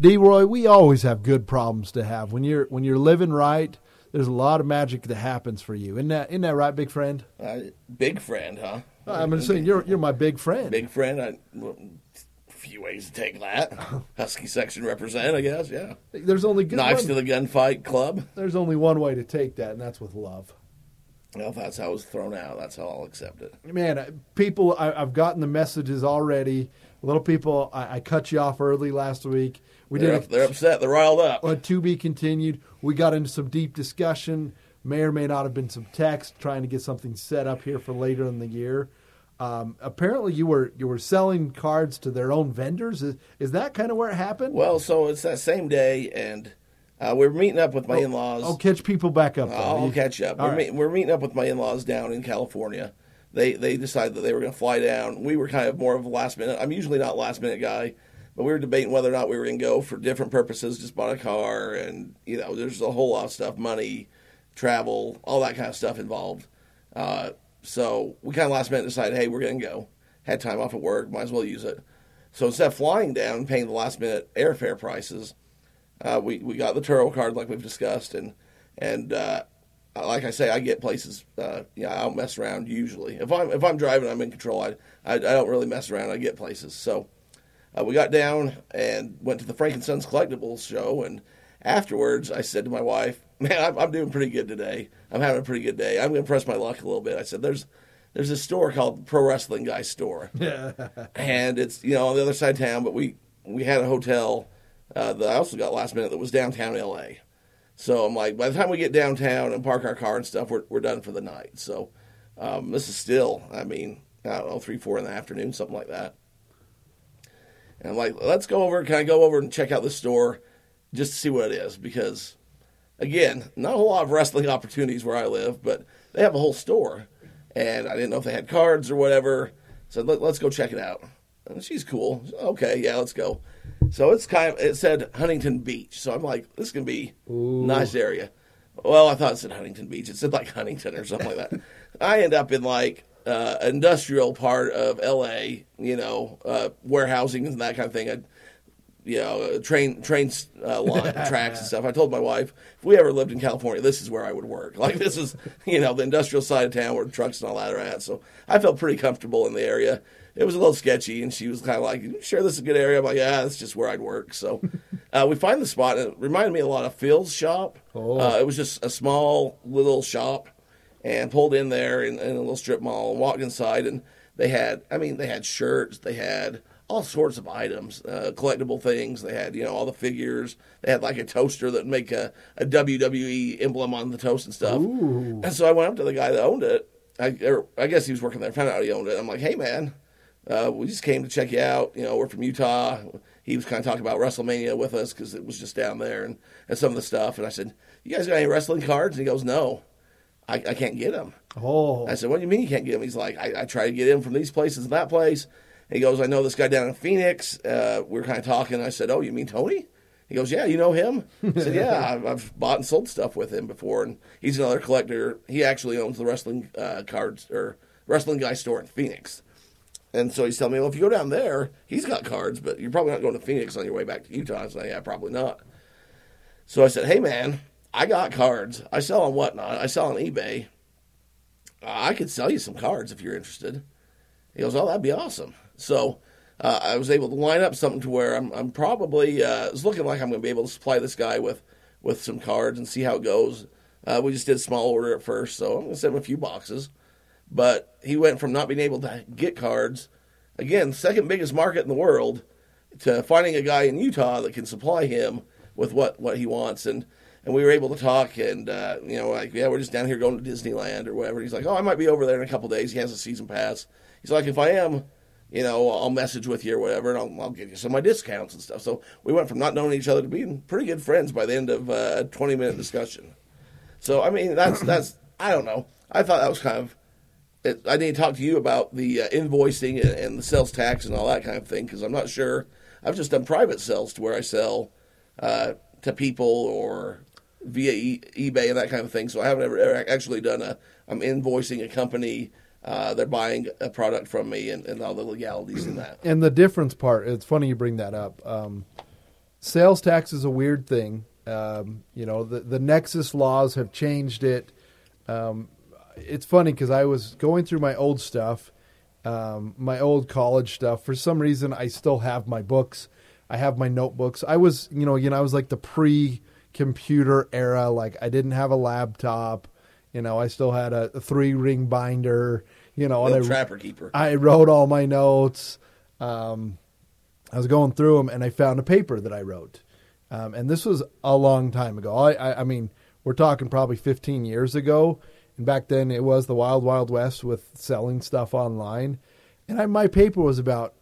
D. Roy, we always have good problems to have. When you're when you're living right, there's a lot of magic that happens for you. Isn't that isn't that right, big friend? Uh, big friend, huh? I'm saying you're you're my big friend. Big friend. I, well, a few ways to take that. Husky section represent, I guess. Yeah. There's only good Knives one- to the gunfight club. There's only one way to take that, and that's with love. Well, if that's how it was thrown out, that's how I'll accept it. Man, uh, people, I, I've gotten the messages already. Little people, I, I cut you off early last week. We They're, did up, they're upset. They're riled up. a, a to be continued. We got into some deep discussion. May or may not have been some text trying to get something set up here for later in the year. Um, apparently, you were you were selling cards to their own vendors. Is, is that kind of where it happened? Well, so it's that same day, and uh, we're meeting up with my in-laws. I'll catch people back up. Though. I'll You- catch up. We're, right. meet, we're meeting up with my in-laws down in California. They they decided that they were going to fly down. We were kind of more of a last minute. I'm usually not last minute guy, but we were debating whether or not we were going to go for different purposes. Just bought a car, and you know, there's a whole lot of stuff, money, travel, all that kind of stuff involved. Uh, so we kind of last minute decided, hey, we're going to go. Had time off at work, might as well use it. So instead of flying down paying the last minute airfare prices, uh, we we got the Turo card like we've discussed, and and uh, like I say, I get places. Uh, yeah, I don't mess around usually. If I'm if I'm driving, I'm in control. I I, I don't really mess around. I get places. So uh, we got down and went to the Frank and Sons Collectibles show, and afterwards, I said to my wife, "Man, I'm, I'm doing pretty good today. I'm having a pretty good day. I'm going to press my luck a little bit." I said, "There's." There's a store called Pro Wrestling Guy Store, and it's you know on the other side of town. But we we had a hotel that I also got last minute that was downtown L.A. So I'm like, by the time we get downtown and park our car and stuff, we're we're done for the night. So um, this is still, I mean, I don't know, three, four in the afternoon, something like that. And I'm like, let's go over. Can I go over and check out this store just to see what it is? Because again, not a whole lot of wrestling opportunities where I live, but they have a whole store, and I didn't know if they had cards or whatever. So Let, let's go check it out. And she's cool. Okay, yeah, let's go. So it's kind of it said Huntington Beach. So I'm like, this can be nice area. Well, I thought it said Huntington Beach. It said like Huntington or something like that. I end up in like uh, industrial part of L.A. You know, uh, warehousing and that kind of thing. I, you know, train train uh, line tracks and stuff. I told my wife if we ever lived in California, this is where I would work. Like this is you know the industrial side of town where trucks and all that are at. So I felt pretty comfortable in the area. It was a little sketchy, and she was kind of like, "You "Sure, this is a good area." I'm like, "Yeah, that's just where I'd work." So uh, we find the spot, and it reminded me a lot of Phil's shop. Oh. Uh, it was just a small little shop, and pulled in there in, in a little strip mall and walked inside, and they had, I mean, they had shirts, they had all sorts of items, uh, collectible things. They had, you know, all the figures. They had like a toaster that would make a, a WWE emblem on the toast and stuff. Ooh. And so I went up to the guy that owned it. I, or I guess he was working there. Found out he owned it. I'm like, hey man, uh, we just came to check you out. You know, we're from Utah. He was kind of talking about WrestleMania with us because it was just down there and, and some of the stuff. And I said, you guys got any wrestling cards? And he goes, no, I, I can't get them. Oh, I said, "What do you mean you can't get them? He's like, "I, I try to get him from these places and that place." He goes, "I know this guy down in Phoenix." Uh, we are kind of talking. I said, "Oh, you mean Tony?" He goes, "Yeah, you know him." I said, "Yeah, I've, I've bought and sold stuff with him before, and he's another collector. He actually owns the wrestling uh, cards or wrestling guy store in Phoenix." And so he's telling me, "Well, if you go down there, he's got cards, but you're probably not going to Phoenix on your way back to Utah." I said, "Yeah, probably not." So I said, "Hey, man, I got cards. I sell on whatnot. I sell on eBay." I could sell you some cards if you're interested. He goes, oh, that'd be awesome. So uh, I was able to line up something to where I'm, I'm probably, uh, it's looking like I'm going to be able to supply this guy with, with some cards and see how it goes. Uh, we just did a small order at first, so I'm going to send him a few boxes. But he went from not being able to get cards, again, second biggest market in the world, to finding a guy in Utah that can supply him with what, what he wants. And and we were able to talk and uh, you know like yeah we're just down here going to disneyland or whatever. He's like oh i might be over there in a couple days. He has a season pass. He's like if i am you know i'll message with you or whatever and i'll, I'll give you some of my discounts and stuff. So we went from not knowing each other to being pretty good friends by the end of uh, a 20 minute discussion. So i mean that's that's i don't know. I thought that was kind of i need to talk to you about the uh, invoicing and, the sales tax and all that kind of thing because i'm not sure i've just done private sales to where i sell uh, to people or via e- eBay and that kind of thing. So I haven't ever, ever actually done a. I'm invoicing a company uh, they're buying a product from me and, and all the legalities in that. And the difference part, it's funny you bring that up. Um, sales tax is a weird thing. Um, you know, the, the Nexus laws have changed it. Um, it's funny because I was going through my old stuff, um, my old college stuff. For some reason, I still have my books. I have my notebooks. I was, you know, again, I was like the pre computer era. Like, I didn't have a laptop. You know, I still had a, a three ring binder. You know, and I, trapper keeper. I wrote all my notes. Um, I was going through them, and I found a paper that I wrote. Um, and this was a long time ago. I, I, I mean, we're talking probably 15 years ago. And back then, it was the wild, wild west with selling stuff online. And I, my paper was about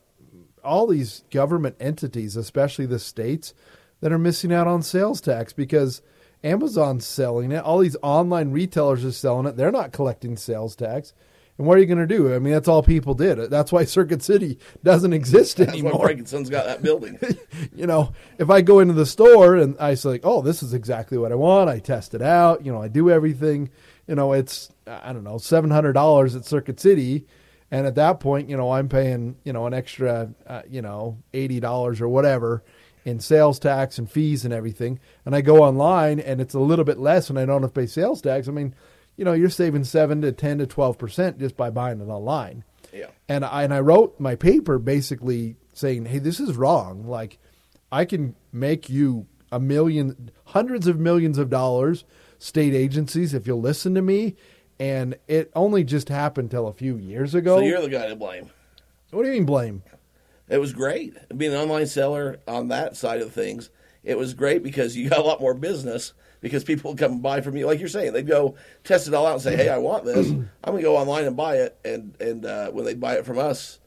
all these government entities, especially the states, that are missing out on sales tax because Amazon's selling it. All these online retailers are selling it. They're not collecting sales tax. And what are you going to do? I mean, that's all people did. That's why Circuit City doesn't exist That's anymore. why Frank and Son's got that building. you know, if I go into the store and I say, like, oh, this is exactly what I want, I test it out, you know, I do everything, you know, it's, I don't know, $700 at Circuit City. And at that point, you know, I'm paying, you know, an extra, uh, you know, $80 or whatever in sales tax and fees and everything. And I go online and it's a little bit less and I don't have to pay sales tax. I mean, you know, you're saving 7 to 10 to 12% just by buying it online. yeah. And I, and I wrote my paper basically saying, "Hey, this is wrong. Like, I can make you a million, hundreds of millions of dollars, state agencies, if you'll listen to me." And it only just happened till a few years ago. So you're the guy to blame. what do you mean blame? It was great. Being an online seller on that side of things, it was great because you got a lot more business because people would come and buy from you. Like you're saying, they'd go test it all out and say, hey, I want this. I'm going to go online and buy it. And, and uh, when they buy it from us,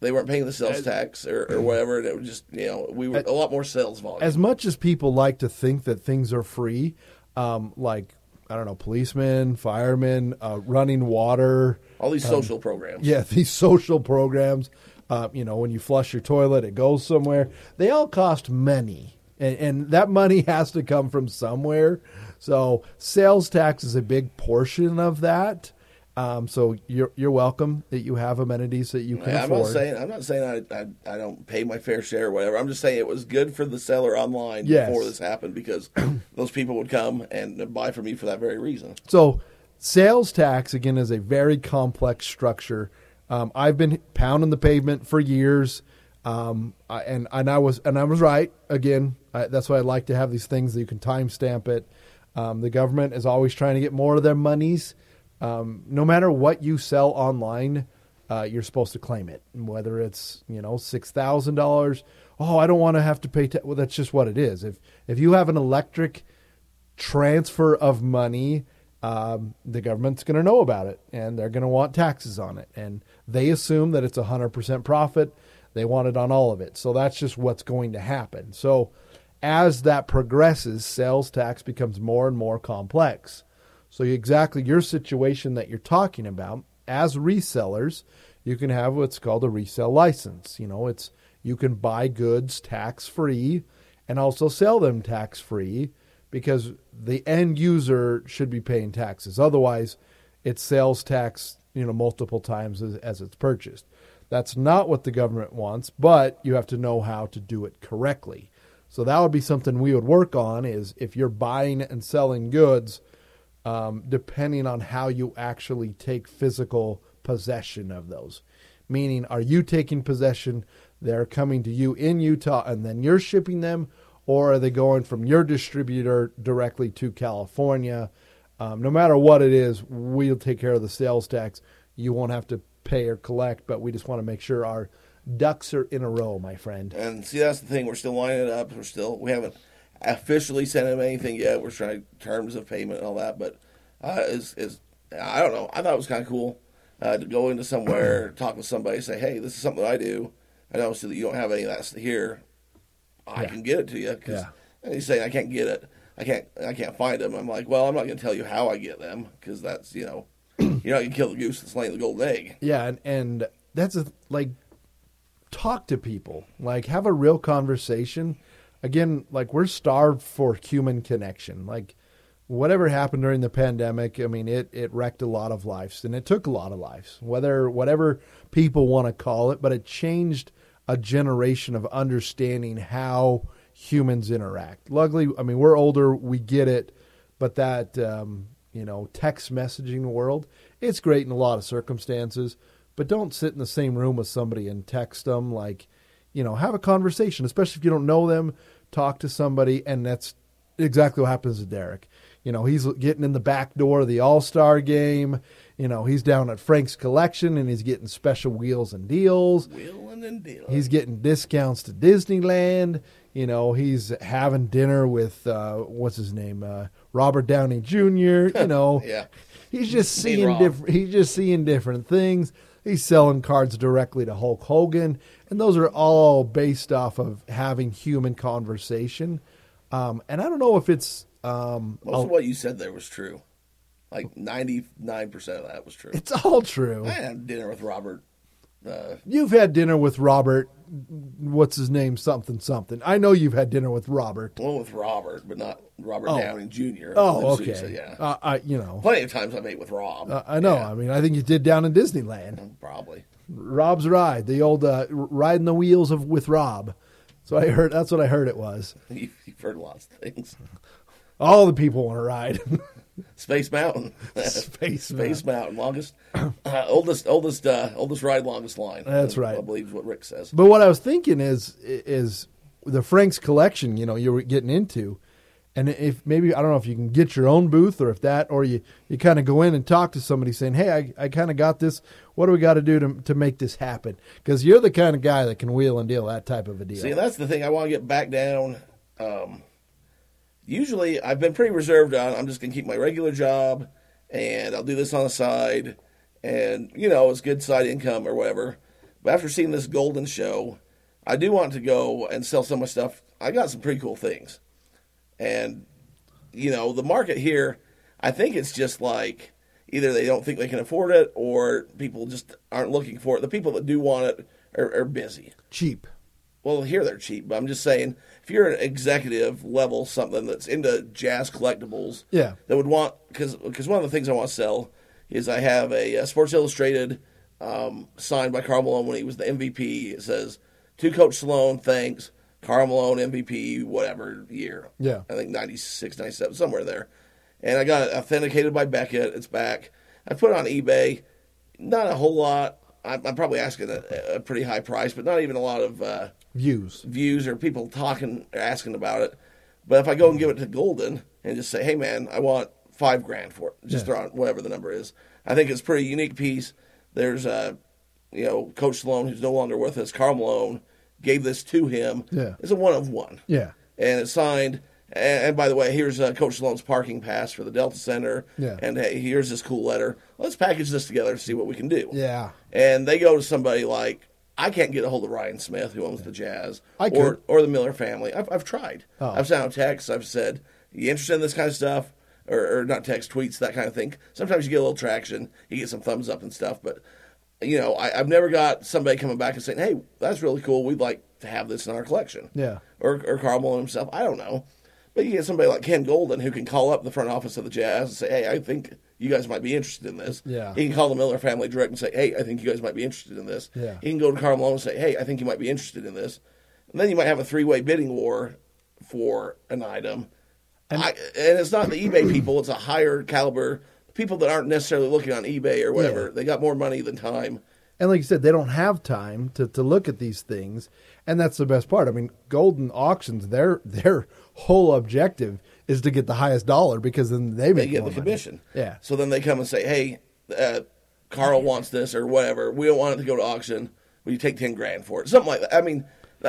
they weren't paying the sales tax or, or whatever. And it was just, you know, we were a lot more sales volume. As much as people like to think that things are free, um, like I don't know, policemen, firemen, uh, running water, all these social programs. Yeah, these social programs. Uh, you know, when you flush your toilet, it goes somewhere. They all cost money, and, and that money has to come from somewhere. So, sales tax is a big portion of that. Um, so you're you're welcome that you have amenities that you can I'm afford. not saying I'm not saying I, I I don't pay my fair share or whatever. I'm just saying it was good for the seller online Yes. before this happened because those people would come and buy from me for that very reason. So, sales tax again is a very complex structure. Um, I've been pounding the pavement for years, um, I, and and I was and I was right again. I, that's why I like to have these things that you can timestamp it. Um, the government is always trying to get more of their monies. Um, no matter what you sell online, uh, you're supposed to claim it. Whether it's you know six thousand dollars. Oh, I don't want to have to pay. Ta-. Well, that's just what it is. If if you have an electric transfer of money, um, the government's going to know about it and they're going to want taxes on it. And they assume that it's 100% profit. They want it on all of it. So that's just what's going to happen. So as that progresses, sales tax becomes more and more complex. So exactly your situation that you're talking about, as resellers, you can have what's called a resale license. You know, it's you can buy goods tax free and also sell them tax free because the end user should be paying taxes. Otherwise, it's sales tax, you know, multiple times as, as it's purchased. That's not what the government wants, but you have to know how to do it correctly. So that would be something we would work on is if you're buying and selling goods, um, depending on how you actually take physical possession of those. Meaning, are you taking possession? They're coming to you in Utah and then you're shipping them, or are they going from your distributor directly to California? Um, no matter what it is, we'll take care of the sales tax. You won't have to pay or collect, but we just want to make sure our ducks are in a row, my friend. And see, that's the thing. We're still lining it up. We're still we haven't officially sent him anything yet. We're trying terms of payment and all that. But uh, is is I don't know. I thought it was kind of cool uh, to go into somewhere, talk with somebody, say, "Hey, this is something I do. I know so that you don't have any of that here. I Yeah. can get it to you." 'Cause- Yeah. And he's saying, "I can't get it. I can't. I can't find them." I'm like, "Well, I'm not going to tell you how I get them because that's you know." You're not gonna kill the goose that's laying the golden egg. Yeah, and, and that's a like talk to people. Like have a real conversation. Again, like we're starved for human connection. Like whatever happened during the pandemic, I mean, it, it wrecked a lot of lives and it took a lot of lives, whether whatever people want to call it, but it changed a generation of understanding how humans interact. Luckily, I mean, we're older, we get it, but that, um, you know, text messaging world, it's great in a lot of circumstances, but don't sit in the same room with somebody and text them. Like, you know, have a conversation, especially if you don't know them, talk to somebody, and that's exactly what happens to Derek. You know, he's getting in the back door of the All Star game. You know, he's down at Frank's Collection and he's getting special wheels and deals. Wheeling and dealing. He's getting discounts to Disneyland. You know, he's having dinner with uh, what's his name, uh, Robert Downey Jr. You know, yeah. he's just seeing different. He's just seeing different things. He's selling cards directly to Hulk Hogan, and those are all based off of having human conversation. Um, and I don't know if it's um, Most of what you said there was true. Like ninety nine percent of that was true. it's all true. I had dinner with Robert. Uh, You've had dinner with Robert. What's his name? Something something. I know you've had dinner with Robert. one with Robert, but not Robert Oh. Downing Jr. Oh, So okay. said, yeah. Uh, I, you know, Plenty of times I've ate with Rob. uh, I know. Yeah, I mean, I think you did down in Disneyland. probably. Rob's ride, the old uh, riding the wheels of with Rob. So I heard. That's what I heard it was. You've you've heard lots of things. All the people want to ride. Space Mountain. Space Space Mountain. Longest, uh, oldest, oldest, uh, oldest ride, longest line. That's I- right. I believe is what Rick says. But what I was thinking is is the Frank's collection. You know, you were getting into, and if maybe I don't know if you can get your own booth or if that, or you you kind of go in and talk to somebody saying, "Hey, I, I kind of got this. What do we got to do to to make this happen?" Because you're the kind of guy that can wheel and deal that type of a deal. See, that's the thing. I want to get back down. Um, usually, I've been pretty reserved on. I'm just going to keep my regular job, and I'll do this on the side, and you know, it's good side income or whatever. But after seeing this Goldin show, I do want to go and sell some of my stuff. I got some pretty cool things, and you know, the market here. I think it's just like either they don't think they can afford it, or people just aren't looking for it. The people that do want it are, are busy cheap. well, here they're cheap, but I'm just saying, if you're an executive level something that's into jazz collectibles, Yeah. that would want because because one of the things I want to sell is I have a, uh Sports Illustrated um, signed by Karl Malone when he was the MVP. It says to Coach Sloan, thanks, Karl Malone MVP, whatever year. Yeah. I think 96, 97, somewhere there. And I got it authenticated by Beckett. It's back. I put it on eBay. Not a whole lot. I'm, I'm probably asking a, a pretty high price, but not even a lot of. Uh, Views. views or people talking or asking about it. But if I go and give it to Goldin and just say, "Hey, man, I want five grand for it," just Yeah. throw out whatever the number is. I think it's a pretty unique piece. There's uh, you know, Coach Sloan, who's no longer with us, Karl Malone, gave this to him. Yeah. It's a one of one, Yeah. and it's signed. And, and by the way, here's uh, Coach Sloan's parking pass for the Delta Center. Yeah. And hey, here's this cool letter. Let's package this together and see what we can do Yeah. and they go to somebody like I can't get a hold of Ryan Smith, who owns the Jazz, I or could. or the Miller family. I've I've tried. Oh. I've sent out texts. I've said, "You interested in this kind of stuff?" Or, or not text, tweets, that kind of thing. Sometimes you get a little traction, you get some thumbs up and stuff, but you know, I, I've never got somebody coming back and saying, "Hey, that's really cool. We'd like to have this in our collection." Yeah. Or or Karl Malone himself. I don't know. But you get somebody like Ken Goldin who can call up the front office of the Jazz and say, "Hey, I think you guys might be interested in this." Yeah. He can call the Miller family direct and say, "Hey, I think you guys might be interested in this." Yeah. He can go to Karl Malone and say, "Hey, I think you might be interested in this," and then you might have a three-way bidding war for an item. And, I, and it's not the eBay people; it's a higher caliber people that aren't necessarily looking on eBay or whatever. Yeah. They got more money than time. And like you said, they don't have time to, to look at these things, and that's the best part. I mean, Goldin Auctions, their their whole objective is to get the highest dollar because then they They make get the money. commission. Yeah, So then they come and say, "Hey, uh, Karl wants this or whatever. We don't want it to go to auction. Will you take ten grand for it? Something like that. I mean,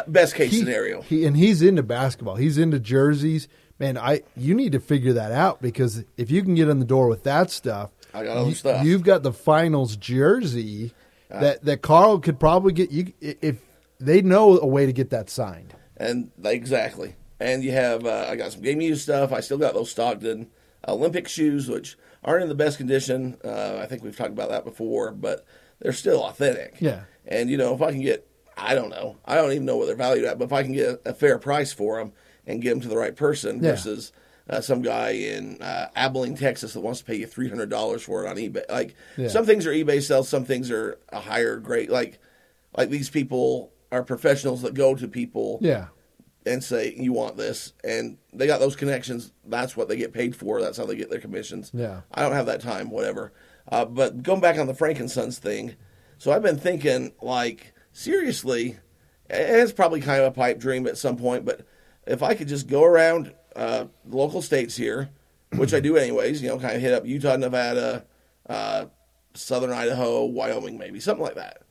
best case He- scenario. He and he's into basketball. He's into jerseys. Man, I you need to figure that out because if you can get in the door with that stuff, I got other you, stuff. You've got the finals jersey that that Karl could probably get you if they know a way to get that signed. And exactly. And you have uh, I got some game used stuff. I still got those Stockton Olympic shoes, which aren't in the best condition. Uh, I think we've talked about that before, but they're still authentic. Yeah. And you know, if I can get, I don't know, I don't even know what they're valued at, but if I can get a fair price for them and give them to the right person Yeah. versus uh, some guy in uh, Abilene, Texas, that wants to pay you three hundred dollars for it on eBay. Like Yeah. some things are eBay sales, some things are a higher grade. Like like these people are professionals that go to people Yeah. and say you want this, and they got those connections. That's what they get paid for. That's how they get their commissions. Yeah. I don't have that time, whatever. Uh, but going back on the Frank and Sons thing, so I've been thinking, like, seriously, and it's probably kind of a pipe dream at some point, but if I could just go around uh, local states here, which I do anyways, you know, kind of hit up Utah, Nevada, uh, Southern Idaho, Wyoming, maybe something like that,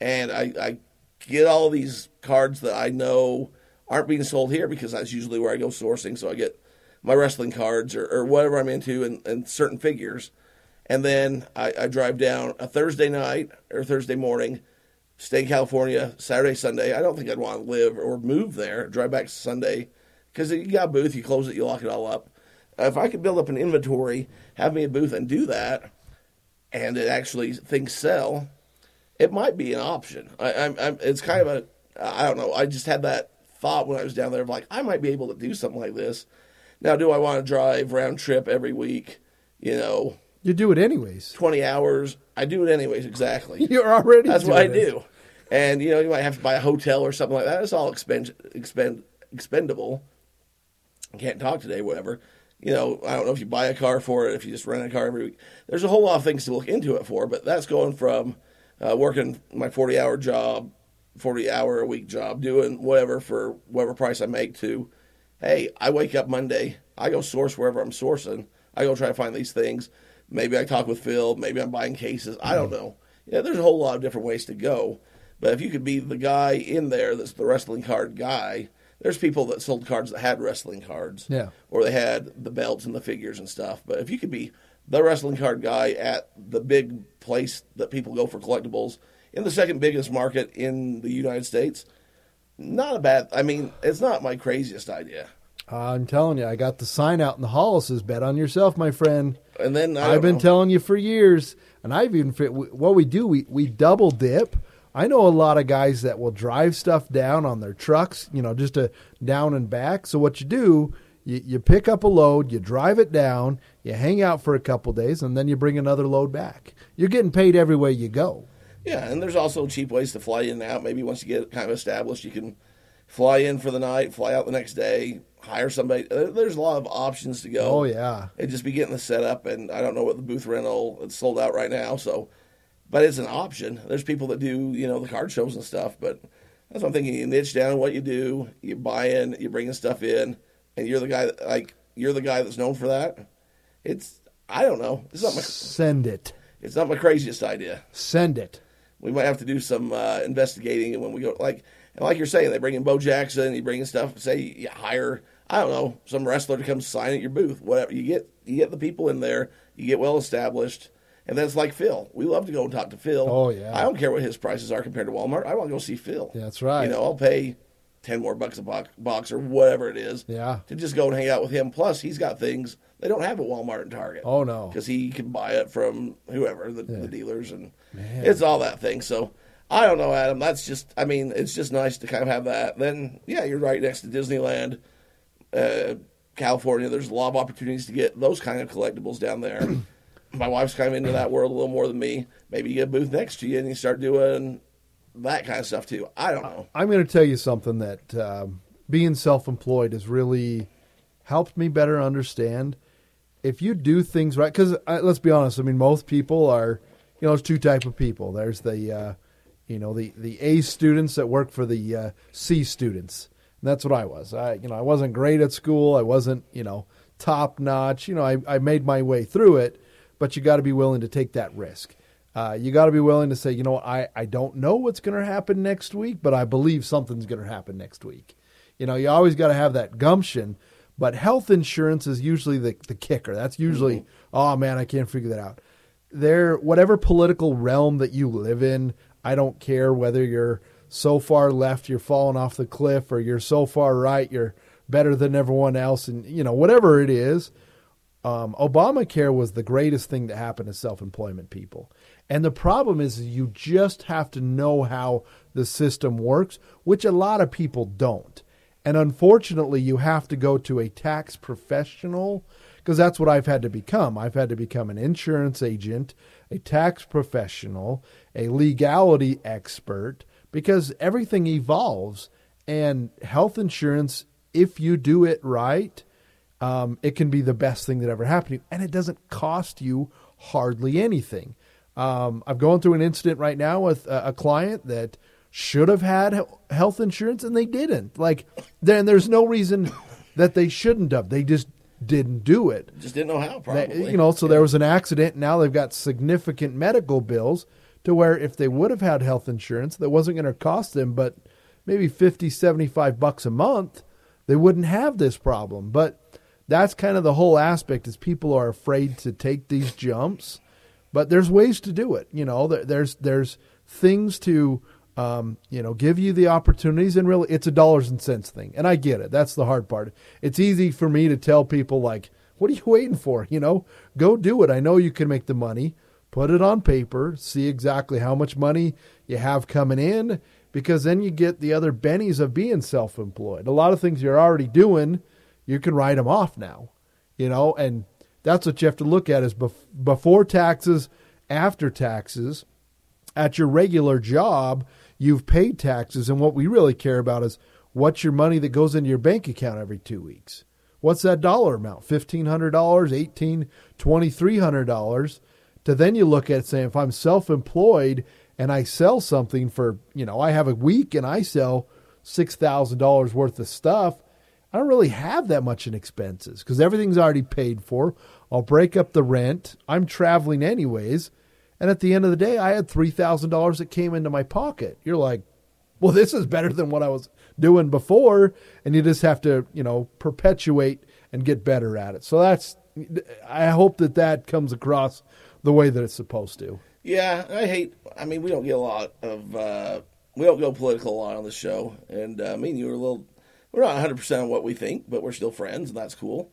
and I, I get all these cards that I know aren't being sold here because that's usually where I go sourcing. So I get my wrestling cards or, or whatever I'm into and, and certain figures. And then I, I drive down a Thursday night or Thursday morning, stay in California Saturday, Sunday. I don't think I'd want to live or move there, drive back Sunday because you got a booth, you close it, you lock it all up. If I could build up an inventory, have me a booth and do that, and it actually things sell, it might be an option. I, I'm, I'm, it's kind of a, I don't know. I just had that thought when I was down there of like, I might be able to do something like this. Now, do I want to drive round trip every week? You know, You do it anyways. 20 hours. I do it anyways, exactly. You're already. That's what I it. do. And, you know, you might have to buy a hotel or something like that. It's all expend, expend, expendable. Can't talk today, whatever. You know, I don't know if you buy a car for it, if you just rent a car every week. There's a whole lot of things to look into it for, but that's going from uh, working my 40 hour job, 40 hour a week job, doing whatever for whatever price I make to, hey, I wake up Monday, I go source wherever I'm sourcing. I go try to find these things. Maybe I talk with Phil, maybe I'm buying cases. I don't know. Yeah, there's a whole lot of different ways to go. But if you could be the guy in there that's the wrestling card guy, there's people that sold cards that had wrestling cards. Yeah. Or they had the belts and the figures and stuff. But if you could be the wrestling card guy at the big place that people go for collectibles in the second biggest market in the United States, not a bad. I mean, it's not my craziest idea. I'm telling you, I got the sign out in the hall says "Bet on yourself, my friend." And then I I've been know. telling you for years, and I've even. What we do, we we double dip. I know a lot of guys that will drive stuff down on their trucks, you know, just to down and back. So what you do, you, you pick up a load, you drive it down, you hang out for a couple days, and then you bring another load back. You're getting paid every way you go. Yeah, and there's also cheap ways to fly in and out. Maybe once you get kind of established, you can fly in for the night, fly out the next day, hire somebody. There's a lot of options to go. Oh yeah, It'd just be getting the setup, and I don't know what the booth rental it's sold out right now. So, but it's an option. There's people that do you know the card shows and stuff, but that's what I'm thinking. You niche down what you do. You buy in, you're bringing stuff in, and you're the guy that like you're the guy that's known for that. It's I don't know. It's not my send it, it's not my craziest idea. send it. We might have to do some uh, investigating, and when we go, like, and like you're saying, they bring in Bo Jackson, you bring in stuff. Say you hire, I don't know, some wrestler to come sign at your booth. Whatever you get, you get the people in there. You get well established, and then it's like Phil. We love to go and talk to Phil. Oh, yeah. I don't care what his prices are compared to Walmart. I want to go see Phil. That's right. You know, I'll pay ten more bucks a box, box or whatever it is. Yeah. To just go and hang out with him. Plus, he's got things they don't have at Walmart and Target Oh no, because he can buy it from whoever the, Yeah. the dealers and Man. it's all that thing. So I don't know, Adam. That's just I mean, it's just nice to kind of have that. Then yeah, you're right next to Disneyland, uh, California. There's a lot of opportunities to get those kind of collectibles down there. My wife's kind of into that world a little more than me. Maybe you get a booth next to you and you start doing that kind of stuff too. I don't know. I'm going to tell you something that um, being self-employed has really helped me better understand if you do things right. Because let's be honest, I mean, most people are, you know, there's two type of people. There's the, uh, you know, the the A students that work for the uh, C students. And that's what I was. I, you know, I wasn't great at school. I wasn't, you know, top notch. You know, I, I made my way through it, but you got to be willing to take that risk. Uh, you got to be willing to say, you know, I, I don't know what's going to happen next week, but I believe something's going to happen next week. You know, you always got to have that gumption. But health insurance is usually the, the kicker. That's usually, oh man, I can't figure that out. There, whatever political realm that you live in, I don't care whether you're so far left you're falling off the cliff or you're so far right you're better than everyone else, and you know whatever it is um, Obamacare was the greatest thing to happen to self-employment people. And the problem is you just have to know how the system works, which a lot of people don't. And unfortunately, you have to go to a tax professional because that's what I've had to become. I've had to become an insurance agent, a tax professional, a legality expert because everything evolves. And health insurance, if you do it right, um, it can be the best thing that ever happened to you. And it doesn't cost you hardly anything. Um, I'm going through an incident right now with a, a client that should have had health insurance and they didn't. Like, then there's no reason that they shouldn't have. They just didn't do it. Just didn't know how, probably. They, you know, so yeah. there was an accident. And now they've got significant medical bills to where if they would have had health insurance, that wasn't going to cost them but maybe 50, 75 bucks a month, they wouldn't have this problem. But that's kind of the whole aspect is people are afraid to take these jumps, but there's ways to do it. You know, there's there's things to um, you know give you the opportunities, and really it's a dollars and cents thing. And I get it. That's the hard part. It's easy for me to tell people like, what are you waiting for? You know, go do it. I know you can make the money. Put it on paper. See exactly how much money you have coming in, because then you get the other bennies of being self-employed. A lot of things you're already doing you can write them off now, you know, and that's what you have to look at is bef- before taxes, after taxes, at your regular job, you've paid taxes, and what we really care about is what's your money that goes into your bank account every two weeks. What's that dollar amount? Fifteen hundred dollars, eighteen, twenty three hundred dollars. To then you look at saying, if I'm self-employed and I sell something for, you know, I have a week and I sell six thousand dollars worth of stuff, I don't really have that much in expenses because everything's already paid for. I'll break up the rent. I'm traveling anyways. And at the end of the day, I had $3,000 that came into my pocket. You're like, well, this is better than what I was doing before. And you just have to, you know, perpetuate and get better at it. So that's, I hope that that comes across the way that it's supposed to. Yeah, I hate, I mean, we don't get a lot of, uh, we don't go political a lot on the show. And uh, me and you were a little we're not 100% on what we think, but we're still friends, and that's cool.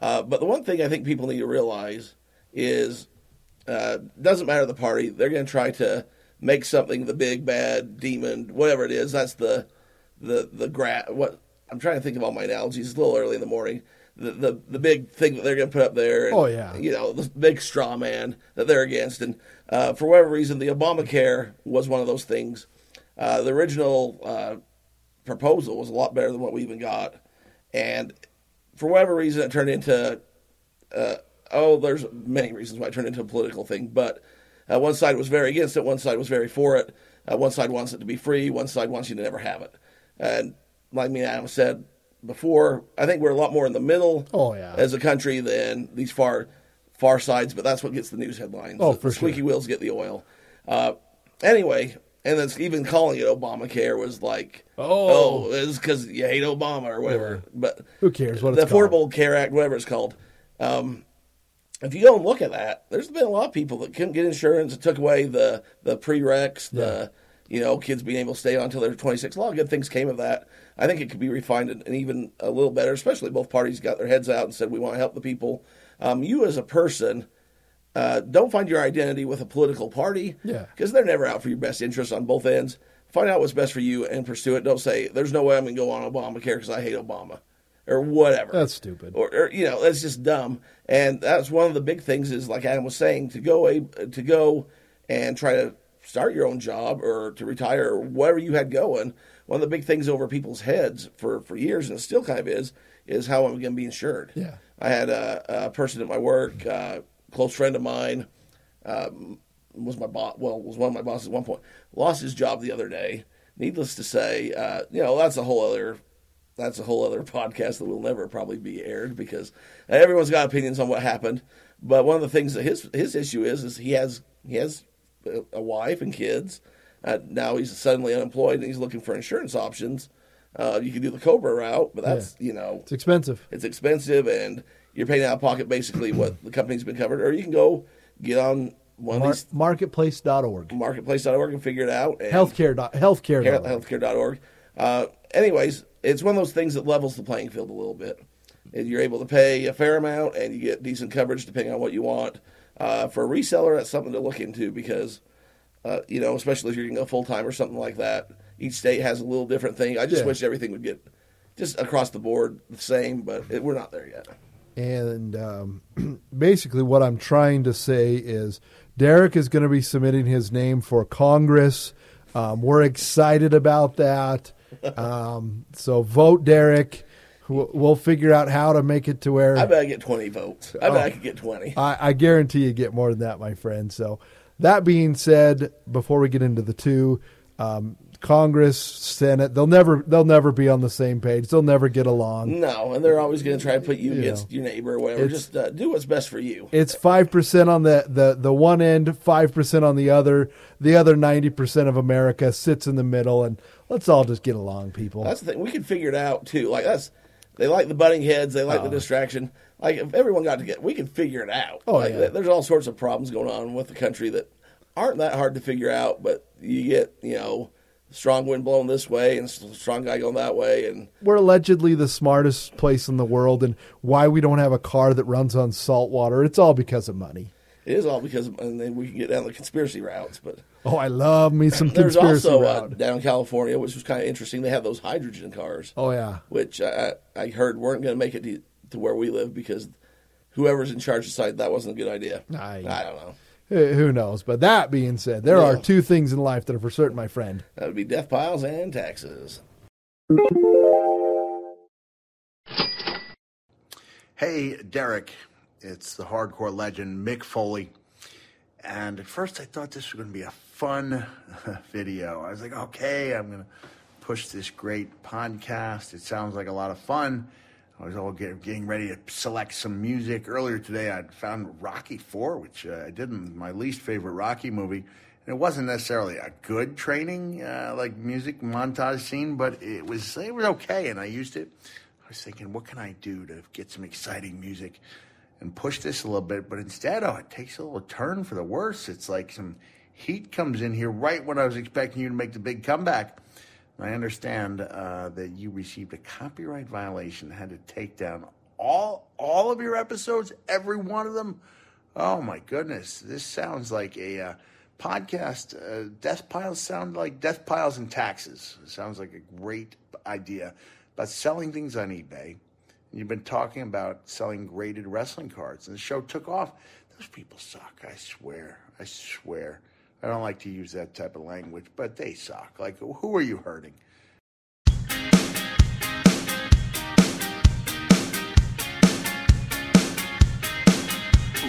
Uh, but the one thing I think people need to realize is uh, doesn't matter the party, they're going to try to make something the big bad demon, whatever it is. That's the the the gra- what I'm trying to think of all my analogies. It's a little early in the morning. The the, the big thing that they're going to put up there. And, oh yeah, you know the big straw man that they're against, and uh, for whatever reason, the Obamacare was one of those things. Uh, the original uh, proposal was a lot better than what we even got. And for whatever reason, it turned into uh, oh, there's many reasons why it turned into a political thing. But uh, one side was very against it, one side was very for it. Uh, one side wants it to be free, one side wants you to never have it. And like me and Adam said before, I think we're a lot more in the middle. Oh yeah, as a country than these far far sides. But that's what gets the news headlines. Oh, the, for the squeaky sure. wheels get the oil. Uh, anyway, and then even calling it Obamacare was like, oh, oh it's because you hate Obama or whatever. Yeah. But who cares what the Affordable called. Care Act, whatever it's called. Um, if you go and look at that, there's been a lot of people that couldn't get insurance. It took away the the prereqs, the yeah. you know kids being able to stay on until they're 26. A lot of good things came of that. I think it could be refined and even a little better. Especially both parties got their heads out and said we want to help the people. Um, you as a person uh, don't find your identity with a political party. Yeah. Because they're never out for your best interest on both ends. Find out what's best for you and pursue it. Don't say, there's no way I'm going to go on Obamacare because I hate Obama or whatever. That's stupid. Or, or, you know, that's just dumb. And that's one of the big things is, like Adam was saying, to go, a, to go and try to start your own job or to retire or whatever you had going. One of the big things over people's heads for, for years, and it still kind of is, is how I'm going to be insured. Yeah. I had a, a person at my work, uh, close friend of mine, um, was my boss. Well, was one of my bosses at one point. Lost his job the other day. Needless to say, uh, you know that's a whole other that's a whole other podcast that will never probably be aired because everyone's got opinions on what happened. But one of the things that his his issue is is he has he has a wife and kids. Uh, now he's suddenly unemployed and he's looking for insurance options. Uh, you can do the COBRA route, but that's yeah. you know it's expensive. It's expensive, and you're paying out of pocket basically what the company's been covered, or you can go get on one Mar- of these marketplace.org, marketplace.org, and figure it out. And healthcare, healthcare, healthcare.org. Uh, anyways, it's one of those things that levels the playing field a little bit. And you're able to pay a fair amount, and you get decent coverage depending on what you want. Uh, for a reseller, that's something to look into because, uh, you know, especially if you're going to go full time or something like that. Each state has a little different thing. I just Yeah. wish everything would get just across the board the same, but it, we're not there yet. And um, basically, what I'm trying to say is Derek is going to be submitting his name for Congress. Um, we're excited about that. Um, so vote Derek. We'll we'll figure out how to make it to where I bet I get 20 votes. I bet Oh. I could get 20. I, I guarantee you get more than that, my friend. So, that being said, before we get into the two, um, Congress, Senate, they'll never they'll never be on the same page. They'll never get along. No, and they're always going to try to put you You against know, your neighbor or whatever. Just uh, do what's best for you. It's five percent on the, the, the one end, five percent on the other. The other ninety percent of America sits in the middle, and let's all just get along, people. That's the thing. We can figure it out too. Like that's they like the butting heads. They like Oh. the distraction. Like if everyone got together, we can figure it out. Oh, like, yeah. There's all sorts of problems going on with the country that aren't that hard to figure out. But you get you know strong wind blowing this way and strong guy going that way, and We're allegedly the smartest place in the world, and why we don't have a car that runs on salt water? It's all because of money. it is all because of, and then we can get down the conspiracy routes. But Oh, I love me some there's conspiracy also uh, down in California, which was kind of interesting. They have those hydrogen cars. oh yeah, which I, I heard weren't going to make it to, to where we live because whoever's in charge decided that wasn't a good idea. I- I don't know. Eh, who knows? But that being said, there Yeah. are two things in life that are for certain, my friend. That would be death piles and taxes. Hey, Derek. It's the hardcore legend Mick Foley. And at first I thought this was going to be a fun video. I was like, okay, I'm going to push this great podcast. It sounds like a lot of fun. I was all get, getting ready to select some music. Earlier today, I found Rocky 4, which uh, I did my least favorite Rocky movie. And it wasn't necessarily a good training, uh, like music montage scene, but it was it was okay, and I used it. I was thinking, what can I do to get some exciting music and push this a little bit? But instead, oh, it takes a little turn for the worse. It's like some heat comes in here right when I was expecting you to make the big comeback. I understand uh, that you received a copyright violation, had to take down all all of your episodes, every one of them. Oh my goodness, this sounds like a uh, podcast. Uh, death piles sound like death piles and taxes. It sounds like a great idea about selling things on eBay. You've been talking about selling graded wrestling cards, and the show took off. Those people suck. I swear. I swear. I don't like to use that type of language, but they suck. Like, who are you hurting?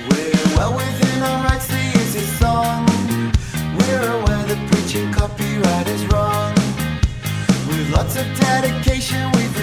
We're well within our rights to use this song. We're aware preaching copyright is wrong. With lots of dedication, we've